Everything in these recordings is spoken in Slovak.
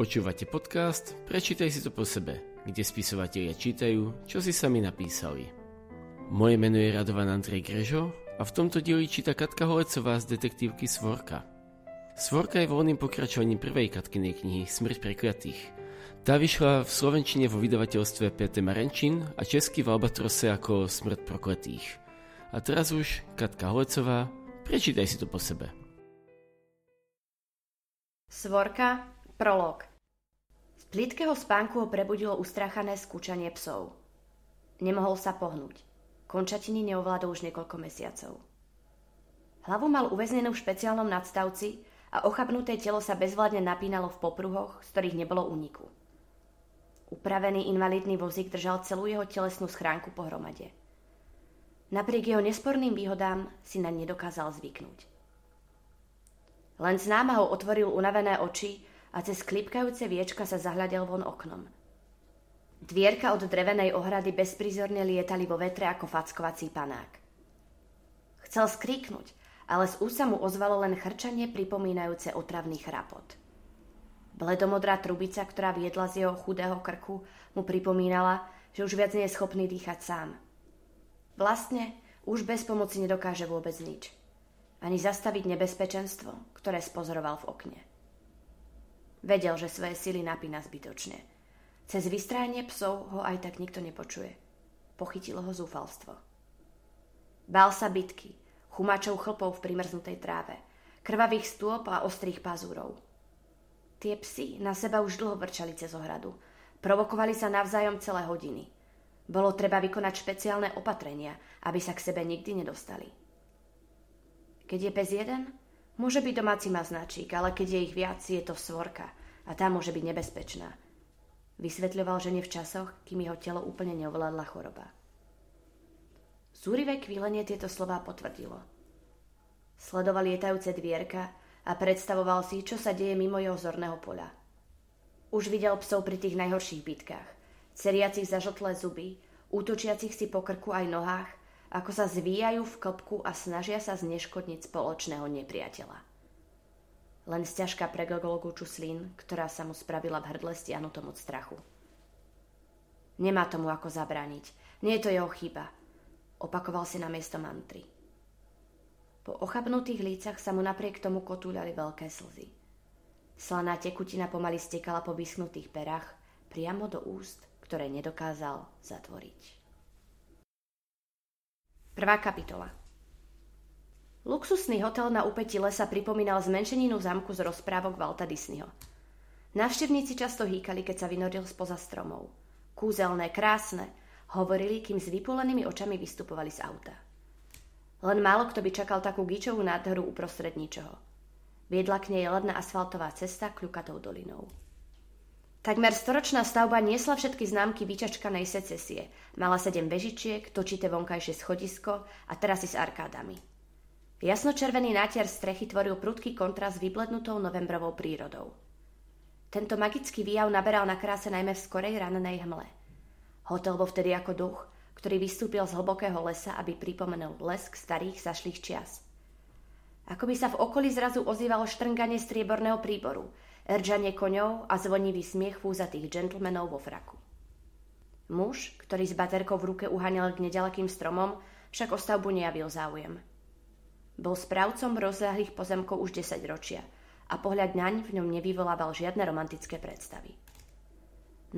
Počúvate podcast Prečítaj si to po sebe, kde spisovatelia čítajú, čo si sami napísali. Moje meno je Radovan Andrej Grežo a v tomto dieli číta Katka Holecová z detektívky Svorka. Svorka je voľným pokračovaním prvej Katkinej knihy Smrť prekliatých. Tá vyšla v slovenčine vo vydavateľstve PT Marenčín a česky v Albatrose ako Smrť prokletých. A teraz už Katka Holecová, prečítaj si to po sebe. Svorka, prolog plitkého spánku ho prebudilo ustráchané skúčanie psov. Nemohol sa pohnúť. Končatiny neovládol už niekoľko mesiacov. Hlavu mal uväznenou v špeciálnom nadstavci a ochabnuté telo sa bezvládne napínalo v popruhoch, z ktorých nebolo úniku. Upravený invalidný vozík držal celú jeho telesnú schránku pohromade. Napriek jeho nesporným výhodám si na nedokázal zvyknúť. Len s námahou otvoril unavené oči a cez klipkajúce viečka sa zahľadel von oknom. Dvierka od drevenej ohrady bezprizorne lietali vo vetre ako fackovací panák. Chcel skríknuť, ale z úsa mu ozvalo len chrčanie pripomínajúce otravný chrapot. Bledomodrá trubica, ktorá viedla z jeho chudého krku, mu pripomínala, že už viac nie je schopný dýchať sám. Vlastne už bez pomoci nedokáže vôbec nič. Ani zastaviť nebezpečenstvo, ktoré spozoroval v okne. Vedel, že svoje sily napína zbytočne. Cez vystrájanie psov ho aj tak nikto nepočuje. Pochytilo ho zúfalstvo. Bál sa bitky, chumačov chlpov v primrznutej tráve, krvavých stôp a ostrých pazúrov. Tie psy na seba už dlho vrčali cez ohradu. Provokovali sa navzájom celé hodiny. Bolo treba vykonať špeciálne opatrenia, aby sa k sebe nikdy nedostali. Keď je pes jeden, Môže byť domáci maznačík, ale keď je ich viac, je to svorka a tá môže byť nebezpečná. Vysvetľoval žene v časoch, kým jeho telo úplne neovládla choroba. Zúrivé kvílenie tieto slová potvrdilo. Sledoval lietajúce dvierka a predstavoval si, čo sa deje mimo jeho zorného poľa. Už videl psov pri tých najhorších bitkách, ceriacich zažltlé zuby, útočiacich si po krku aj nohách ako sa zvíjajú v klopku a snažia sa zneškodniť spoločného nepriateľa. Len sťažka pre Gogologu Čuslín, ktorá sa mu spravila v hrdle stiahnutom od strachu. Nemá tomu ako zabrániť. Nie je to jeho chyba. Opakoval si na miesto mantry. Po ochabnutých lícach sa mu napriek tomu kotúľali veľké slzy. Slaná tekutina pomaly stekala po vyschnutých perách priamo do úst, ktoré nedokázal zatvoriť. Prvá kapitola Luxusný hotel na úpeti lesa pripomínal zmenšeninu zámku z rozprávok Valta Disneyho. Navštevníci často hýkali, keď sa vynoril spoza stromov. Kúzelné, krásne, hovorili, kým s vypulenými očami vystupovali z auta. Len málo kto by čakal takú gičovú nádheru uprostred ničoho. Viedla k nej ledná asfaltová cesta kľukatou dolinou. Takmer storočná stavba niesla všetky známky vyčačkanej secesie. Mala sedem bežičiek, točité vonkajšie schodisko a terasy s arkádami. Jasnočervený nátier strechy tvoril prudký kontrast s vyblednutou novembrovou prírodou. Tento magický výjav naberal na kráse najmä v skorej rannej hmle. Hotel bol vtedy ako duch, ktorý vystúpil z hlbokého lesa, aby pripomenul blesk starých zašlých čias. Ako by sa v okolí zrazu ozývalo štrnganie strieborného príboru – ržanie koňov a zvonivý smiech fúzatých džentlmenov vo fraku. Muž, ktorý s baterkou v ruke uháňal k nedalekým stromom, však o stavbu nejavil záujem. Bol správcom rozľahlých pozemkov už 10 ročia a pohľad naň v ňom nevyvolával žiadne romantické predstavy.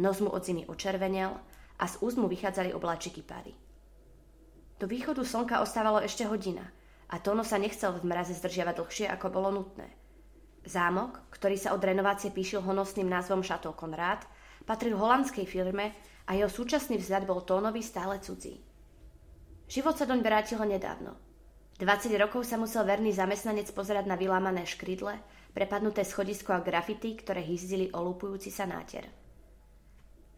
Nos mu od zimy očervenel a z úst mu vychádzali obláčiky pary. Do východu slnka ostávalo ešte hodina a Tono sa nechcel v mraze zdržiavať dlhšie, ako bolo nutné – Zámok, ktorý sa od renovácie píšil honosným názvom Chateau Conrad, patril holandskej firme a jeho súčasný vzhľad bol tónový stále cudzí. Život sa doň vrátil nedávno. 20 rokov sa musel verný zamestnanec pozerať na vylámané škrydle, prepadnuté schodisko a grafity, ktoré hyzdili olúpujúci sa náter.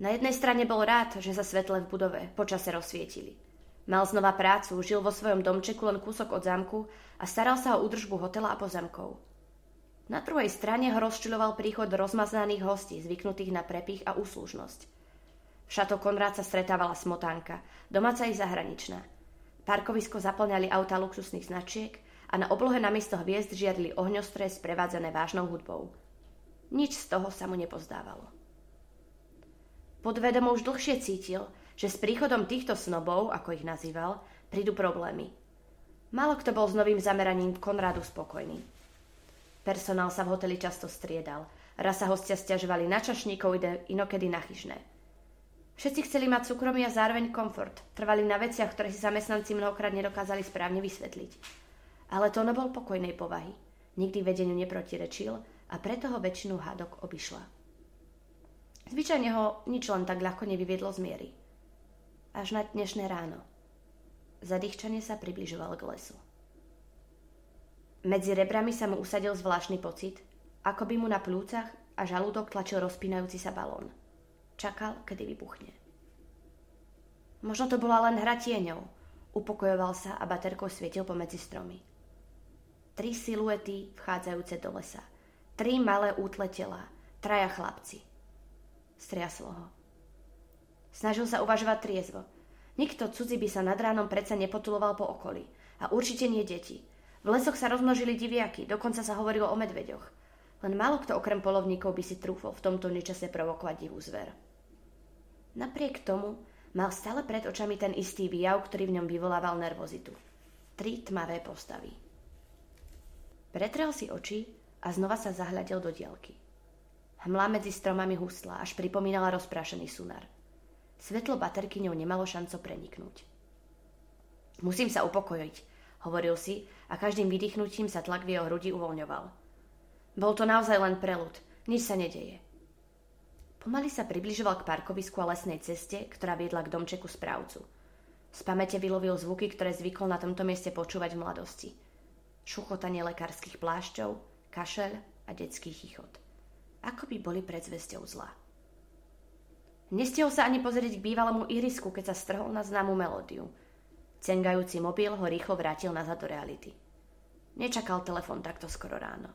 Na jednej strane bol rád, že sa svetle v budove počase rozsvietili. Mal znova prácu, žil vo svojom domčeku len kúsok od zámku a staral sa o údržbu hotela a pozemkov. Na druhej strane ho rozčiloval príchod rozmaznaných hostí, zvyknutých na prepich a úslužnosť. V šato Konrád sa stretávala smotánka, domáca i zahraničná. Parkovisko zaplňali auta luxusných značiek a na oblohe namiesto hviezd žiarli ohňostroje sprevádzané vážnou hudbou. Nič z toho sa mu nepozdávalo. Podvedomo už dlhšie cítil, že s príchodom týchto snobov, ako ich nazýval, prídu problémy. Málo kto bol s novým zameraním Konrádu spokojný. Personál sa v hoteli často striedal. Raz sa hostia stiažovali na čašníkov, inokedy na chyžné. Všetci chceli mať súkromie a zároveň komfort. Trvali na veciach, ktoré si zamestnanci mnohokrát nedokázali správne vysvetliť. Ale to bol pokojnej povahy. Nikdy vedeniu neprotirečil a preto ho väčšinu hádok obišla. Zvyčajne ho nič len tak ľahko nevyviedlo z miery. Až na dnešné ráno. Zadýchčanie sa približoval k lesu. Medzi rebrami sa mu usadil zvláštny pocit, ako by mu na plúcach a žalúdok tlačil rozpínajúci sa balón. Čakal, kedy vybuchne. Možno to bola len hra tieňov. Upokojoval sa a baterkou svietil pomedzi stromy. Tri siluety vchádzajúce do lesa. Tri malé útle tela. Traja chlapci – Striaslo ho. Snažil sa uvažovať triezvo. Nikto cudzí by sa nad ránom predsa nepotuloval po okolí. A určite nie deti. V lesoch sa rozmnožili diviaky, dokonca sa hovorilo o medveďoch. Len málo kto okrem polovníkov by si trúfol v tomto nečase provokovať divú zver. Napriek tomu mal stále pred očami ten istý výjav, ktorý v ňom vyvolával nervozitu. Tri tmavé postavy. Pretrel si oči a znova sa zahľadil do dielky. Hmla medzi stromami husla, až pripomínala rozprášený sunar. Svetlo baterky ňou nemalo šanco preniknúť. Musím sa upokojiť, hovoril si a každým vydýchnutím sa tlak v jeho hrudi uvoľňoval. Bol to naozaj len prelud, nič sa nedeje. Pomaly sa približoval k parkovisku a lesnej ceste, ktorá viedla k domčeku správcu. Z pamäte vylovil zvuky, ktoré zvykol na tomto mieste počúvať v mladosti. Šuchotanie lekárskych plášťov, kašeľ a detský chichot ako by boli predzvesťou zla. Nestiel sa ani pozrieť k bývalému irisku, keď sa strhol na známu melódiu. Cengajúci mobil ho rýchlo vrátil nazad do reality. Nečakal telefon takto skoro ráno.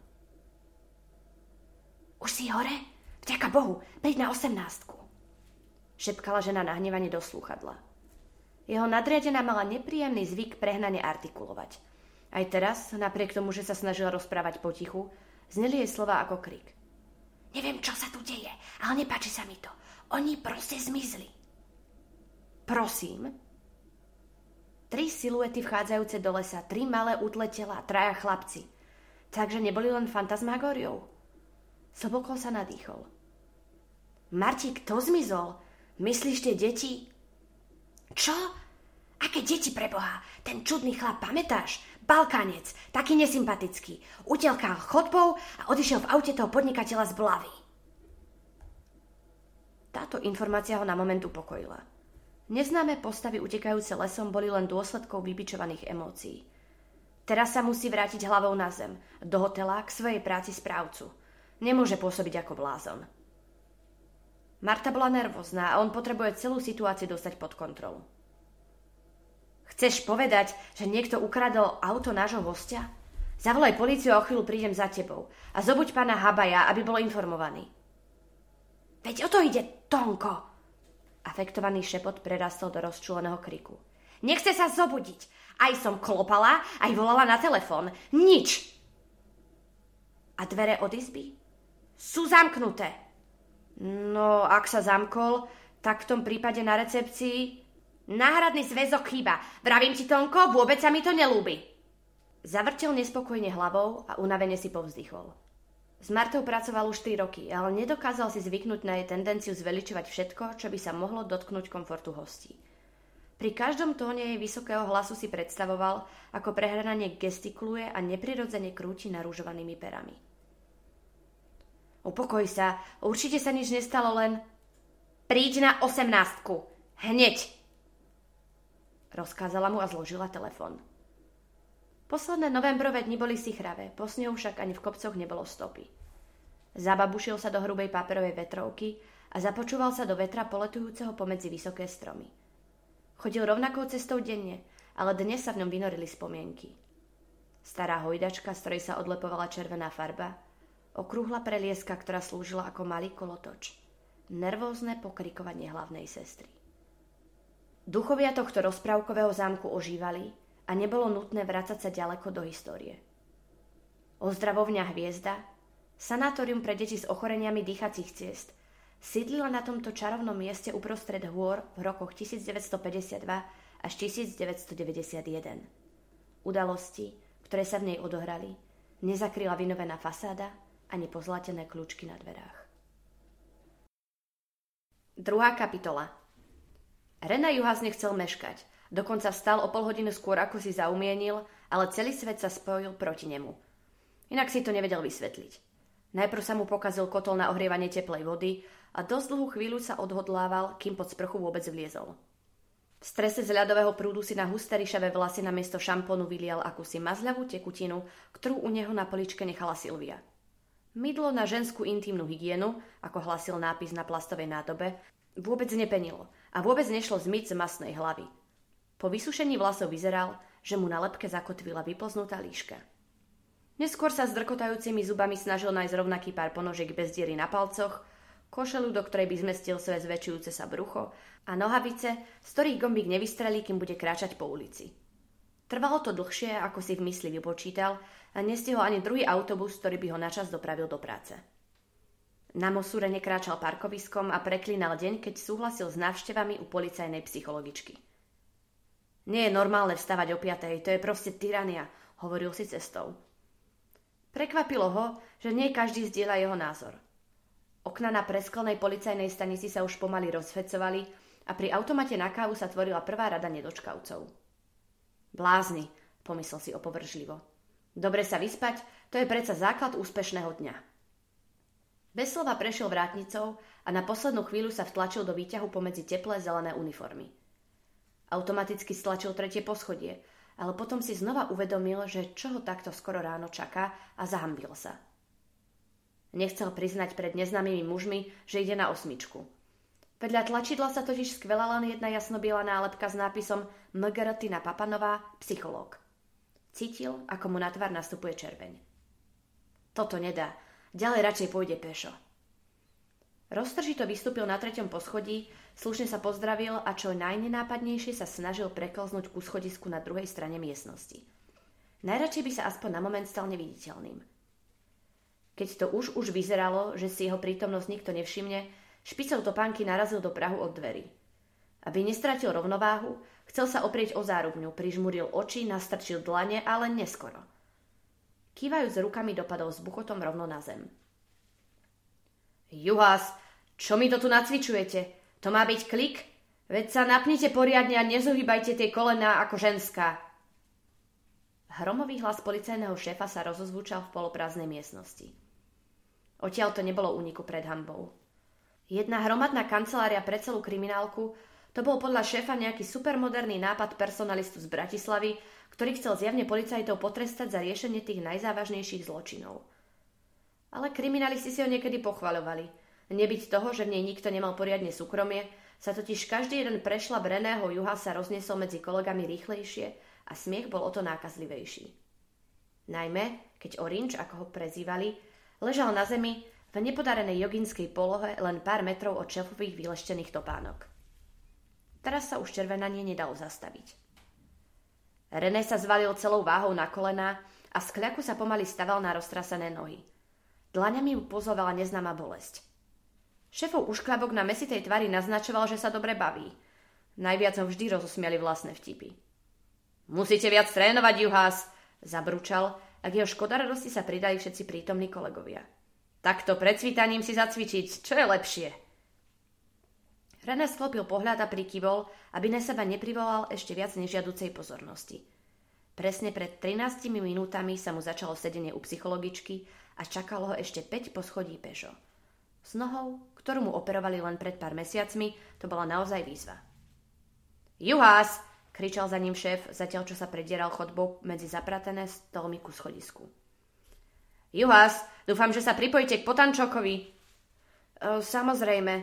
Už si hore? Vďaka Bohu, príď na osemnástku. Šepkala žena nahnevane do slúchadla. Jeho nadriadená mala nepríjemný zvyk prehnane artikulovať. Aj teraz, napriek tomu, že sa snažila rozprávať potichu, zneli jej slova ako krik. Neviem, čo sa tu deje, ale nepáči sa mi to. Oni proste zmizli. Prosím. Tri siluety vchádzajúce do lesa, tri malé útle tela, traja chlapci. Takže neboli len fantasmagóriou. Sobokol sa nadýchol. Marti, kto zmizol? Myslíš tie deti? Čo? Aké deti preboha? Ten čudný chlap, pamätáš? Balkánec, taký nesympatický. Utelkal chodbou a odišiel v aute toho podnikateľa z Blavy. Táto informácia ho na moment upokojila. Neznáme postavy utekajúce lesom boli len dôsledkou vybičovaných emócií. Teraz sa musí vrátiť hlavou na zem, do hotela, k svojej práci správcu. Nemôže pôsobiť ako blázon. Marta bola nervózna a on potrebuje celú situáciu dostať pod kontrolu. Chceš povedať, že niekto ukradol auto nášho hostia? Zavolaj policiu a o chvíľu prídem za tebou. A zobuď pána Habaja, aby bol informovaný. Veď o to ide, Tonko! Afektovaný šepot prerastol do rozčúleného kriku. Nechce sa zobudiť. Aj som klopala, aj volala na telefón. Nič. A dvere od izby? Sú zamknuté. No, ak sa zamkol, tak v tom prípade na recepcii Náhradný zväzok chýba. Vravím ti, Tonko, vôbec sa mi to nelúbi. Zavrtel nespokojne hlavou a unavene si povzdychol. S Martou pracoval už 3 roky, ale nedokázal si zvyknúť na jej tendenciu zveličovať všetko, čo by sa mohlo dotknúť komfortu hostí. Pri každom tóne jej vysokého hlasu si predstavoval, ako prehrananie gestikuluje a neprirodzene krúti narúžovanými perami. Upokoj sa, určite sa nič nestalo, len... Príď na osemnástku. Hneď! Rozkázala mu a zložila telefon. Posledné novembrové dni boli sichravé, po snehu však ani v kopcoch nebolo stopy. Zababušil sa do hrubej paperovej vetrovky a započúval sa do vetra poletujúceho pomedzi vysoké stromy. Chodil rovnakou cestou denne, ale dnes sa v ňom vynorili spomienky. Stará hojdačka, z ktorej sa odlepovala červená farba, okrúhla prelieska, ktorá slúžila ako malý kolotoč, nervózne pokrikovanie hlavnej sestry. Duchovia tohto rozprávkového zámku ožívali a nebolo nutné vrácať sa ďaleko do histórie. Ozdravovňa Hviezda, Sanatórium pre deti s ochoreniami dýchacích ciest. Sídlila na tomto čarovnom mieste uprostred hôr v rokoch 1952 až 1991. Udalosti, ktoré sa v nej odohrali, nezakryla vynovená fasáda ani pozlatené kľúčky na dverách. Druhá kapitola Rena Juhas nechcel meškať. Dokonca vstal o pol hodinu skôr, ako si zaumienil, ale celý svet sa spojil proti nemu. Inak si to nevedel vysvetliť. Najprv sa mu pokazil kotol na ohrievanie teplej vody a dosť dlhú chvíľu sa odhodlával, kým pod sprchu vôbec vliezol. V strese z ľadového prúdu si na husté ryšavé vlasy na miesto šampónu vylial akúsi mazľavú tekutinu, ktorú u neho na poličke nechala Silvia. Mydlo na ženskú intimnú hygienu, ako hlasil nápis na plastovej nádobe, vôbec nepenilo a vôbec nešlo zmyť z masnej hlavy. Po vysušení vlasov vyzeral, že mu na lepke zakotvila vypoznutá líška. Neskôr sa s drkotajúcimi zubami snažil nájsť rovnaký pár ponožiek bez diery na palcoch, košelu, do ktorej by zmestil svoje zväčšujúce sa brucho a nohavice, z ktorých gombík nevystrelí, kým bude kráčať po ulici. Trvalo to dlhšie, ako si v mysli vypočítal a nestihol ani druhý autobus, ktorý by ho načas dopravil do práce. Na Mosúre nekráčal parkoviskom a preklínal deň, keď súhlasil s návštevami u policajnej psychologičky. Nie je normálne vstávať o piatej, to je proste tyrania, hovoril si cestou. Prekvapilo ho, že nie každý zdieľa jeho názor. Okna na presklnej policajnej stanici sa už pomaly rozfecovali a pri automate na kávu sa tvorila prvá rada nedočkavcov. Blázni, pomyslel si opovržlivo. Dobre sa vyspať, to je predsa základ úspešného dňa. Bez slova prešiel vrátnicou a na poslednú chvíľu sa vtlačil do výťahu pomedzi teplé zelené uniformy. Automaticky stlačil tretie poschodie, ale potom si znova uvedomil, že čo ho takto skoro ráno čaká a zahambil sa. Nechcel priznať pred neznámymi mužmi, že ide na osmičku. Vedľa tlačidla sa totiž skvela len jedna jasnobiela nálepka s nápisom Mgaratina Papanová, psychológ. Cítil, ako mu na tvár nastupuje červeň. Toto nedá, Ďalej radšej pôjde pešo. Roztržito vystúpil na treťom poschodí, slušne sa pozdravil a čo najnenápadnejšie sa snažil preklznúť ku schodisku na druhej strane miestnosti. Najradšej by sa aspoň na moment stal neviditeľným. Keď to už už vyzeralo, že si jeho prítomnosť nikto nevšimne, špicou topánky narazil do prahu od dverí. Aby nestratil rovnováhu, chcel sa oprieť o zárubňu, prižmuril oči, nastrčil dlane, ale neskoro – Kývajúc rukami dopadol s buchotom rovno na zem. Juhás, čo mi to tu nacvičujete? To má byť klik? Veď sa napnite poriadne a nezohýbajte tie kolená ako ženská. Hromový hlas policajného šéfa sa rozozvučal v poloprázdnej miestnosti. Odtiaľ to nebolo úniku pred hambou. Jedna hromadná kancelária pre celú kriminálku to bol podľa šéfa nejaký supermoderný nápad personalistu z Bratislavy, ktorý chcel zjavne policajtov potrestať za riešenie tých najzávažnejších zločinov. Ale kriminalisti si ho niekedy pochvaľovali. Nebyť toho, že v nej nikto nemal poriadne súkromie, sa totiž každý jeden prešla breného juha sa rozniesol medzi kolegami rýchlejšie a smiech bol o to nákazlivejší. Najmä, keď Orange, ako ho prezývali, ležal na zemi v nepodarenej joginskej polohe len pár metrov od šelfových vyleštených topánok. Teraz sa už červenanie nedalo zastaviť. René sa zvalil celou váhou na kolena a z kľaku sa pomaly staval na roztrasené nohy. Dlaňami mu pozovala neznáma bolesť. Šefov ušklabok na mesitej tvári naznačoval, že sa dobre baví. Najviac ho vždy rozosmiali vlastné vtipy. Musíte viac trénovať, Juhás, zabručal, ak jeho škoda radosti sa pridali všetci prítomní kolegovia. Takto pred cvitaním si zacvičiť, čo je lepšie? René sklopil pohľad a prikyvol, aby na seba neprivolal ešte viac nežiaducej pozornosti. Presne pred 13 minútami sa mu začalo sedenie u psychologičky a čakalo ho ešte 5 poschodí pešo. S nohou, ktorú mu operovali len pred pár mesiacmi, to bola naozaj výzva. Juhás! kričal za ním šéf, zatiaľ čo sa predieral chodbou medzi zapratené stolmi ku schodisku. Juhás, dúfam, že sa pripojíte k potančokovi. E, samozrejme,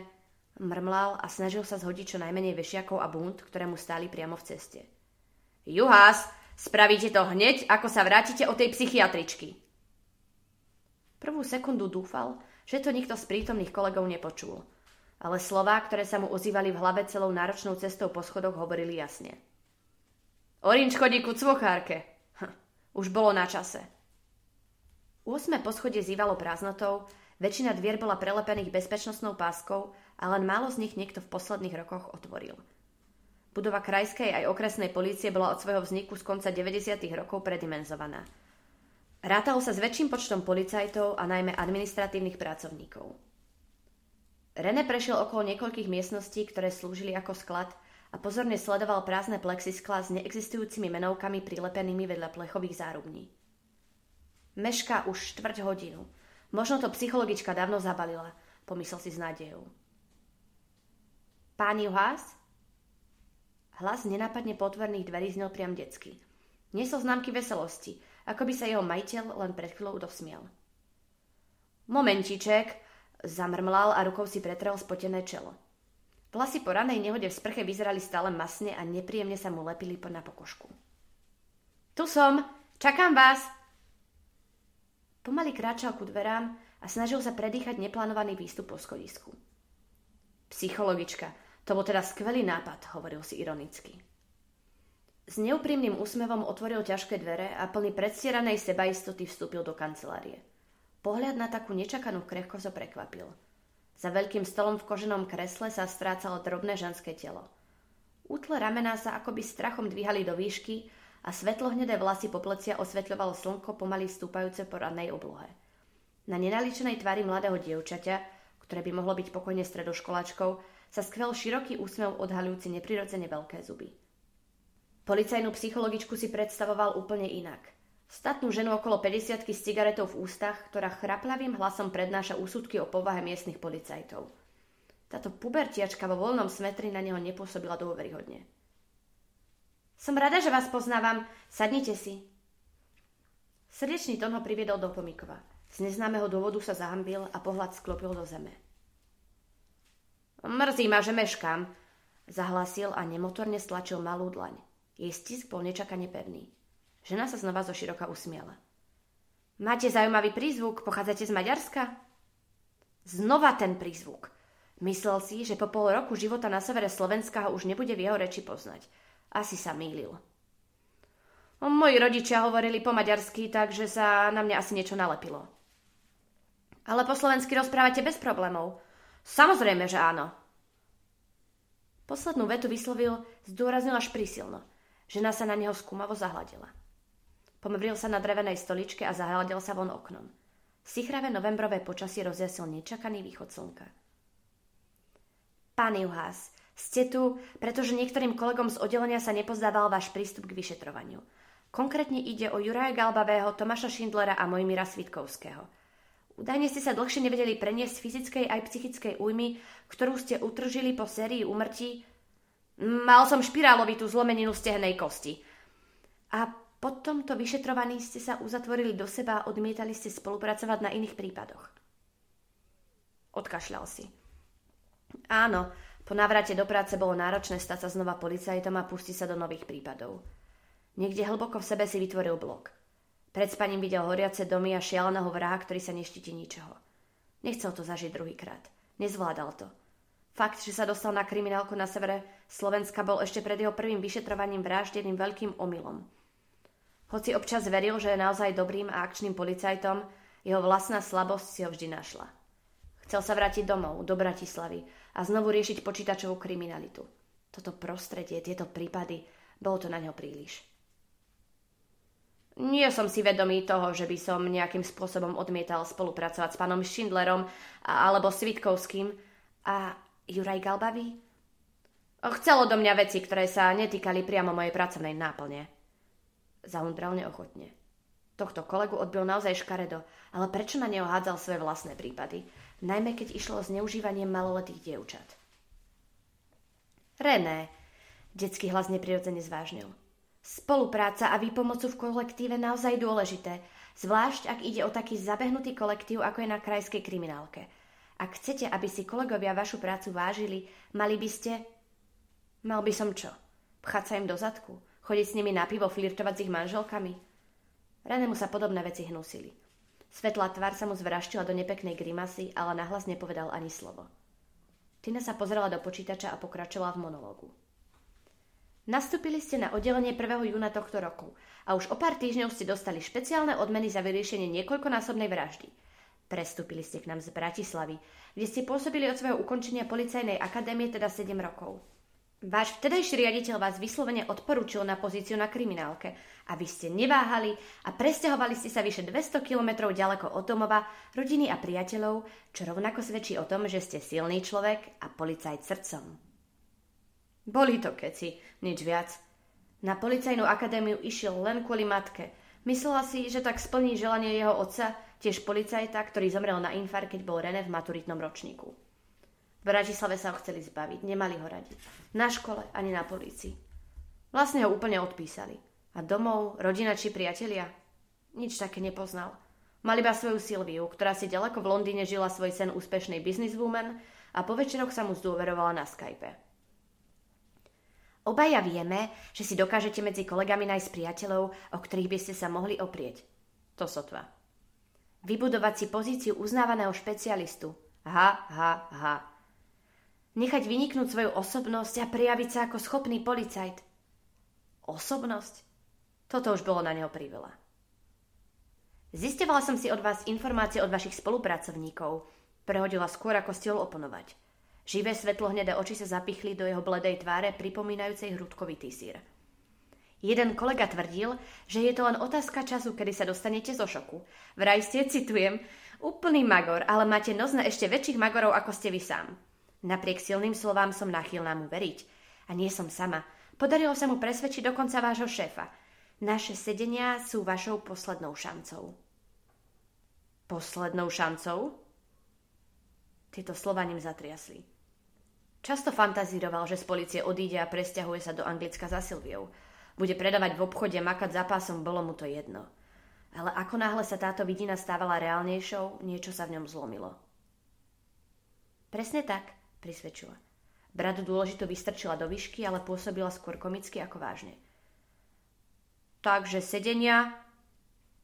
Mrmlal a snažil sa zhodiť čo najmenej vešiakov a bunt, ktoré mu stáli priamo v ceste. Juhás, spravíte to hneď, ako sa vrátite od tej psychiatričky. Prvú sekundu dúfal, že to nikto z prítomných kolegov nepočul. Ale slová, ktoré sa mu ozývali v hlave celou náročnou cestou po schodoch, hovorili jasne. Orinč chodí ku cvochárke. Hm, už bolo na čase. Úsme poschodie zývalo prázdnotou, väčšina dvier bola prelepených bezpečnostnou páskou a len málo z nich niekto v posledných rokoch otvoril. Budova krajskej aj okresnej polície bola od svojho vzniku z konca 90. rokov predimenzovaná. Rátalo sa s väčším počtom policajtov a najmä administratívnych pracovníkov. René prešiel okolo niekoľkých miestností, ktoré slúžili ako sklad a pozorne sledoval prázdne plexiskla s neexistujúcimi menovkami prilepenými vedľa plechových zárubní. Meška už štvrť hodinu. Možno to psychologička dávno zabalila, pomyslel si s nádejou. Pán Juhás? Hlas nenápadne potvorných dverí znel priam detsky. Nesol známky veselosti, ako by sa jeho majiteľ len pred chvíľou dosmiel. Momentiček, zamrmlal a rukou si pretrel spotené čelo. Vlasy po ranej nehode v sprche vyzerali stále masne a nepríjemne sa mu lepili na pokožku. Tu som, čakám vás, Pomaly kráčal ku dverám a snažil sa predýchať neplánovaný výstup po schodisku. Psychologička, to bol teda skvelý nápad, hovoril si ironicky. S neúprimným úsmevom otvoril ťažké dvere a plný predstieranej sebaistoty vstúpil do kancelárie. Pohľad na takú nečakanú krehkosť ho prekvapil. Za veľkým stolom v koženom kresle sa strácalo drobné ženské telo. Útle ramená sa akoby strachom dvíhali do výšky a svetlohnedé vlasy po plecia osvetľovalo slnko pomaly vstúpajúce po radnej oblohe. Na nenaličenej tvári mladého dievčaťa, ktoré by mohlo byť pokojne stredoškoláčkou, sa skvel široký úsmev odhalujúci neprirodzene veľké zuby. Policajnú psychologičku si predstavoval úplne inak. Statnú ženu okolo 50 s cigaretou v ústach, ktorá chraplavým hlasom prednáša úsudky o povahe miestnych policajtov. Táto pubertiačka vo voľnom smetri na neho nepôsobila dôveryhodne. Som rada, že vás poznávam. Sadnite si. Srdečný tón ho priviedol do pomikova. Z neznámeho dôvodu sa zahambil a pohľad sklopil do zeme. Mrzí ma, že meškám, zahlasil a nemotorne stlačil malú dlaň. Jej stisk bol nečakane pevný. Žena sa znova zo široka usmiala. Máte zaujímavý prízvuk? Pochádzate z Maďarska? Znova ten prízvuk. Myslel si, že po pol roku života na severe Slovenska ho už nebude v jeho reči poznať. Asi sa mýlil. Moji rodičia hovorili po maďarsky, takže sa na mňa asi niečo nalepilo. Ale po slovensky rozprávate bez problémov. Samozrejme, že áno. Poslednú vetu vyslovil, zdôraznil až prísilno. Žena sa na neho skúmavo zahladila. Pomril sa na drevenej stoličke a zahľadil sa von oknom. Sichravé novembrové počasie rozjasil nečakaný východ slnka. Pán Juhás, ste tu, pretože niektorým kolegom z oddelenia sa nepozdával váš prístup k vyšetrovaniu. Konkrétne ide o Juraja Galbavého, Tomáša Šindlera a Mojmira Svitkovského. Údajne ste sa dlhšie nevedeli preniesť fyzickej aj psychickej újmy, ktorú ste utržili po sérii úmrtí. Mal som špirálovitú zlomeninu stehenej kosti. A po tomto vyšetrovaní ste sa uzatvorili do seba a odmietali ste spolupracovať na iných prípadoch. Odkašľal si. Áno, po návrate do práce bolo náročné stať sa znova policajtom a pustiť sa do nových prípadov. Niekde hlboko v sebe si vytvoril blok. Pred spaním videl horiace domy a šialeného vraha, ktorý sa neštíti ničoho. Nechcel to zažiť druhýkrát. Nezvládal to. Fakt, že sa dostal na kriminálku na severe Slovenska bol ešte pred jeho prvým vyšetrovaním vražd jedným veľkým omylom. Hoci občas veril, že je naozaj dobrým a akčným policajtom, jeho vlastná slabosť si ho vždy našla. Chcel sa vrátiť domov, do Bratislavy a znovu riešiť počítačovú kriminalitu. Toto prostredie, tieto prípady, bolo to na ňo príliš. Nie som si vedomý toho, že by som nejakým spôsobom odmietal spolupracovať s pánom Schindlerom alebo Svitkovským a Juraj Galbavý. Chcelo do mňa veci, ktoré sa netýkali priamo mojej pracovnej náplne. Zaumbral neochotne. Tohto kolegu odbil naozaj škaredo, ale prečo na neho hádzal svoje vlastné prípady? najmä keď išlo o zneužívanie maloletých dievčat. René, detský hlas neprirodzene zvážnil. Spolupráca a výpomocu v kolektíve naozaj dôležité, zvlášť ak ide o taký zabehnutý kolektív, ako je na krajskej kriminálke. Ak chcete, aby si kolegovia vašu prácu vážili, mali by ste... Mal by som čo? Pchať sa im do zadku? Chodiť s nimi na pivo, flirtovať s ich manželkami? Renému sa podobné veci hnusili. Svetlá tvár sa mu zvraštila do nepeknej grimasy, ale nahlas nepovedal ani slovo. Tina sa pozrela do počítača a pokračovala v monológu. Nastúpili ste na oddelenie 1. júna tohto roku a už o pár týždňov ste dostali špeciálne odmeny za vyriešenie niekoľkonásobnej vraždy. Prestúpili ste k nám z Bratislavy, kde ste pôsobili od svojho ukončenia policajnej akadémie teda 7 rokov. Váš vtedajší riaditeľ vás vyslovene odporúčil na pozíciu na kriminálke a vy ste neváhali a presťahovali ste sa vyše 200 kilometrov ďaleko od domova, rodiny a priateľov, čo rovnako svedčí o tom, že ste silný človek a policajt srdcom. Boli to keci, nič viac. Na policajnú akadémiu išiel len kvôli matke. Myslela si, že tak splní želanie jeho otca, tiež policajta, ktorý zomrel na infar, keď bol René v maturitnom ročníku. V Bratislave sa ho chceli zbaviť, nemali ho radi. Na škole ani na polícii. Vlastne ho úplne odpísali. A domov, rodina či priatelia? Nič také nepoznal. Mal iba svoju Silviu, ktorá si ďaleko v Londýne žila svoj sen úspešnej businesswoman a po večeroch sa mu zdôverovala na Skype. Obaja vieme, že si dokážete medzi kolegami nájsť priateľov, o ktorých by ste sa mohli oprieť. To sotva. Vybudovať si pozíciu uznávaného špecialistu. Ha, ha, ha. Nechať vyniknúť svoju osobnosť a prijaviť sa ako schopný policajt. Osobnosť? Toto už bolo na neho priveľa. Zistevala som si od vás informácie od vašich spolupracovníkov. Prehodila skôr, ako stihol oponovať. Živé svetlo hnedé oči sa zapichli do jeho bledej tváre, pripomínajúcej hrudkovitý sír. Jeden kolega tvrdil, že je to len otázka času, kedy sa dostanete zo šoku. Vraj ste, citujem, úplný magor, ale máte nos na ešte väčších magorov, ako ste vy sám. Napriek silným slovám som nachylná mu veriť. A nie som sama. Podarilo sa mu presvedčiť dokonca vášho šéfa. Naše sedenia sú vašou poslednou šancou. Poslednou šancou? Tieto slova ním zatriasli. Často fantazíroval, že z policie odíde a presťahuje sa do Anglicka za Silviou. Bude predávať v obchode, makať za pásom, bolo mu to jedno. Ale ako náhle sa táto vidina stávala reálnejšou, niečo sa v ňom zlomilo. Presne tak, prisvedčila. Bradu dôležito vystrčila do výšky, ale pôsobila skôr komicky ako vážne. Takže sedenia...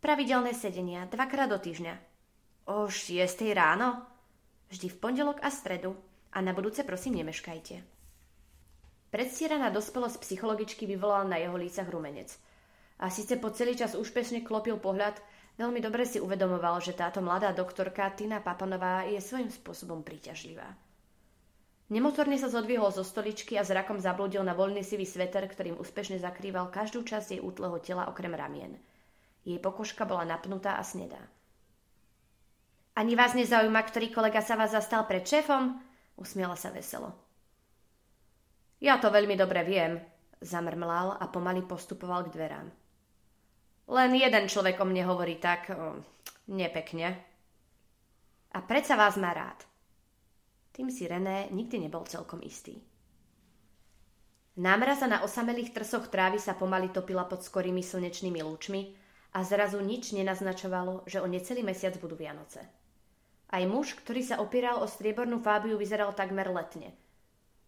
Pravidelné sedenia, dvakrát do týždňa. O 6 ráno? Vždy v pondelok a stredu. A na budúce prosím nemeškajte. Predstieraná dospelosť psychologičky vyvolala na jeho lícach rumenec. A síce po celý čas úspešne klopil pohľad, veľmi dobre si uvedomoval, že táto mladá doktorka Tina Papanová je svojím spôsobom príťažlivá. Nemotorne sa zodvihol zo stoličky a zrakom zabludil na voľný sivý sveter, ktorým úspešne zakrýval každú časť jej útleho tela okrem ramien. Jej pokožka bola napnutá a snedá. Ani vás nezaujíma, ktorý kolega sa vás zastal pred šéfom? Usmiela sa veselo. Ja to veľmi dobre viem, zamrmlal a pomaly postupoval k dverám. Len jeden človek o mne hovorí tak o, nepekne. A predsa vás má rád. Tým si René nikdy nebol celkom istý. Námraza na osamelých trsoch trávy sa pomaly topila pod skorými slnečnými lúčmi a zrazu nič nenaznačovalo, že o necelý mesiac budú Vianoce. Aj muž, ktorý sa opieral o striebornú fábiu, vyzeral takmer letne.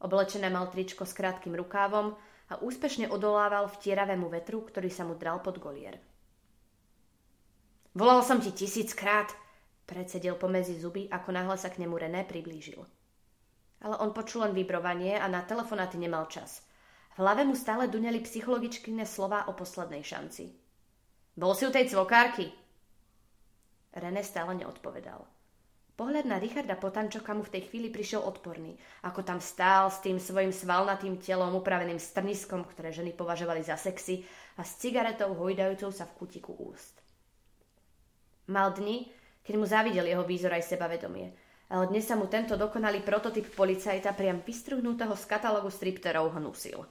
Oblečené mal tričko s krátkým rukávom a úspešne odolával vtieravému vetru, ktorý sa mu dral pod golier. Volal som ti tisíckrát, Predsedil pomedzi zuby, ako náhle sa k nemu René priblížil. Ale on počul len vibrovanie a na telefonáty nemal čas. V hlave mu stále duňali psychologičkine slova o poslednej šanci. Bol si u tej cvokárky? René stále neodpovedal. Pohľad na Richarda Potančoka mu v tej chvíli prišiel odporný, ako tam stál s tým svojim svalnatým telom upraveným strniskom, ktoré ženy považovali za sexy a s cigaretou hojdajúcou sa v kutiku úst. Mal dni, keď mu závidel jeho výzor aj sebavedomie. Ale dnes sa mu tento dokonalý prototyp policajta priam vystruhnutého z katalógu stripterov hnusil.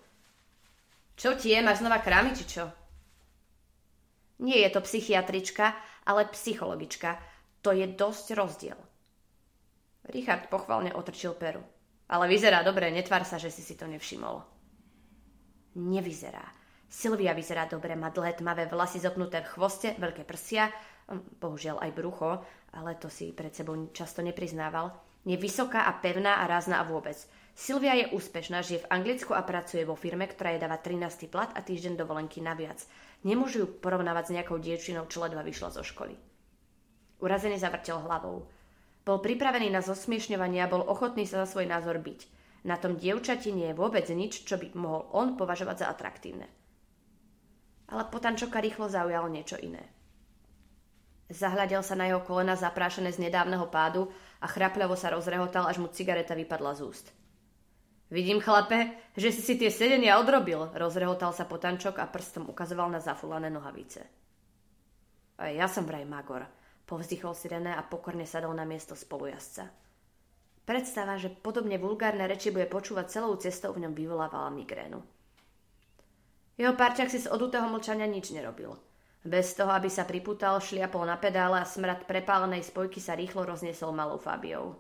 Čo ti je? Máš znova krámy, či čo? Nie je to psychiatrička, ale psychologička. To je dosť rozdiel. Richard pochvalne otrčil peru. Ale vyzerá dobre, netvár sa, že si si to nevšimol. Nevyzerá. Silvia vyzerá dobre, má dlhé tmavé vlasy zopnuté v chvoste, veľké prsia, bohužiaľ aj brucho, ale to si pred sebou často nepriznával, je vysoká a pevná a rázna a vôbec. Silvia je úspešná, žije v Anglicku a pracuje vo firme, ktorá jej dáva 13. plat a týždeň dovolenky naviac. Nemôžu ju porovnávať s nejakou dievčinou, čo ledva vyšla zo školy. Urazený zavrtel hlavou. Bol pripravený na zosmiešňovanie a bol ochotný sa za svoj názor byť. Na tom dievčati nie je vôbec nič, čo by mohol on považovať za atraktívne. Ale potančoka rýchlo zaujalo niečo iné. Zahľadil sa na jeho kolena zaprášené z nedávneho pádu a chrapľavo sa rozrehotal, až mu cigareta vypadla z úst. Vidím, chlape, že si si tie sedenia odrobil, rozrehotal sa potančok a prstom ukazoval na zafulané nohavice. Ja som vraj Magor, povzdychol si René a pokorne sadol na miesto spolujazca. Predstava, že podobne vulgárne reči bude počúvať celou cestou v ňom vyvolávala migrénu. Jeho párčak si z odutého mlčania nič nerobil. Bez toho, aby sa priputal, šliapol na pedále a smrad prepálenej spojky sa rýchlo rozniesol malou Fabiou.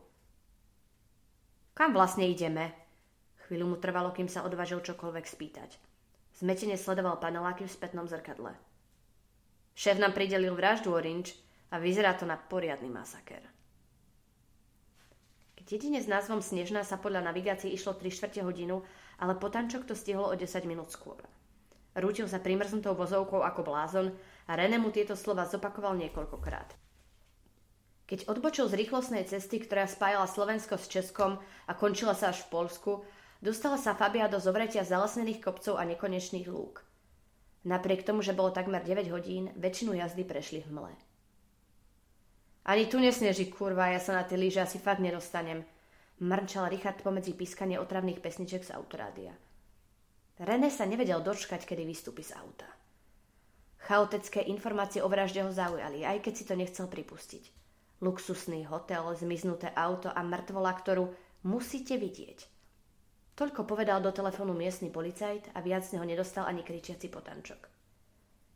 Kam vlastne ideme? Chvíľu mu trvalo, kým sa odvážil čokoľvek spýtať. Zmetene sledoval paneláky v spätnom zrkadle. Šéf nám pridelil vraždu Orange a vyzerá to na poriadny masaker. K dedine s názvom Snežná sa podľa navigácie išlo 3 čtvrte hodinu, ale potančok to stihlo o 10 minút skôr. Rútil sa primrznutou vozovkou ako blázon a René mu tieto slova zopakoval niekoľkokrát. Keď odbočil z rýchlostnej cesty, ktorá spájala Slovensko s Českom a končila sa až v Polsku, dostala sa Fabia do zovretia zalesnených kopcov a nekonečných lúk. Napriek tomu, že bolo takmer 9 hodín, väčšinu jazdy prešli v mle. Ani tu nesneží, kurva, ja sa na tie lyže asi fakt nedostanem. Mrčal Richard pomedzi pískanie otravných pesniček z autorádia. René sa nevedel dočkať, kedy vystúpi z auta. Chaotické informácie o vražde ho zaujali, aj keď si to nechcel pripustiť. Luxusný hotel, zmiznuté auto a mŕtvola, ktorú musíte vidieť. Toľko povedal do telefónu miestny policajt a viac z neho nedostal ani kričiaci potančok.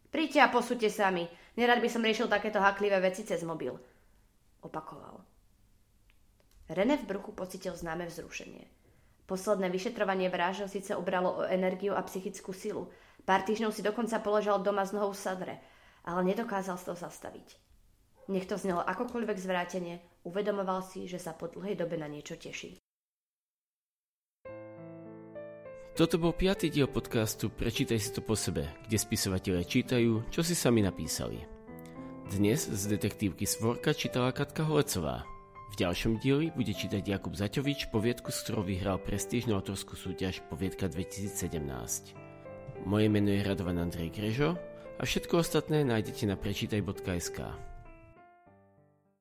Príďte a posúďte sami. Nerad by som riešil takéto haklivé veci cez mobil opakoval. René v bruchu pocitil známe vzrušenie. Posledné vyšetrovanie vražd síce obralo o energiu a psychickú silu. Pár týždňov si dokonca položal doma z nohou sadre, ale nedokázal sa to zastaviť. Nech to znelo akokoľvek zvrátenie, uvedomoval si, že sa po dlhej dobe na niečo teší. Toto bol piatý diel podcastu Prečítaj si to po sebe, kde spisovatelia čítajú, čo si sami napísali. Dnes z detektívky Svorka čítala Katka Holecová. V ďalšom dieli bude čítať Jakub Zaťovič poviedku, s ktorou vyhral prestížnu autorskú súťaž Poviedka 2017. Moje meno je Radovan Andrej Grežo a všetko ostatné nájdete na prečítaj.sk.